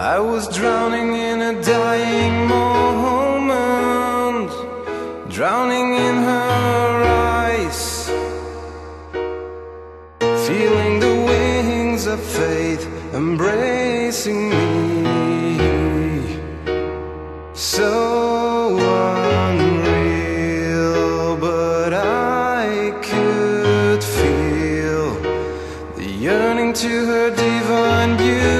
I was drowning in a dying moment, drowning in her eyes, feeling the wings of faith embracing me. So unreal, but I could feel the yearning to her divine beauty.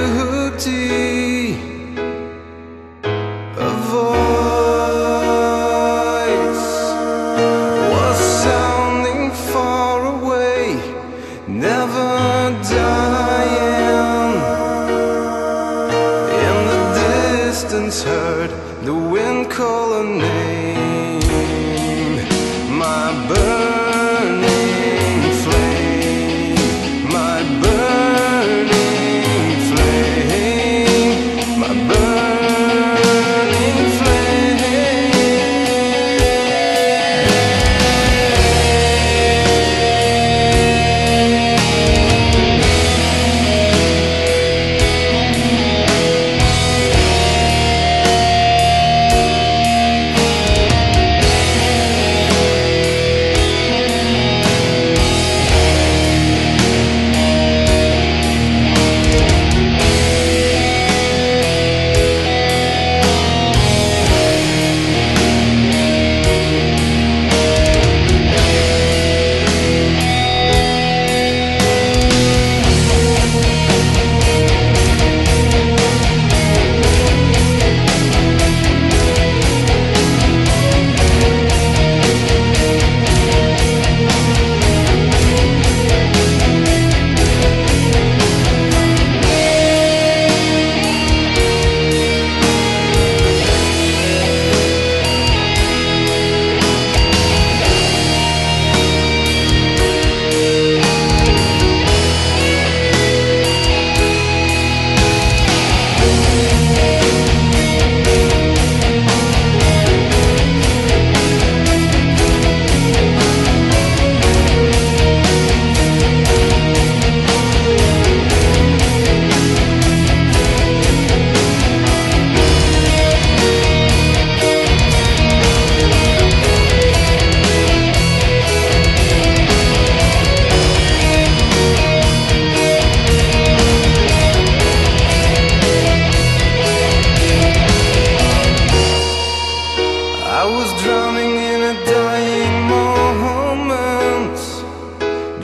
Heard the wind call a name. My burning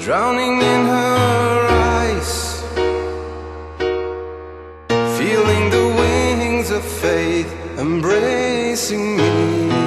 drowning in her eyes, feeling the wings of faith embracing me.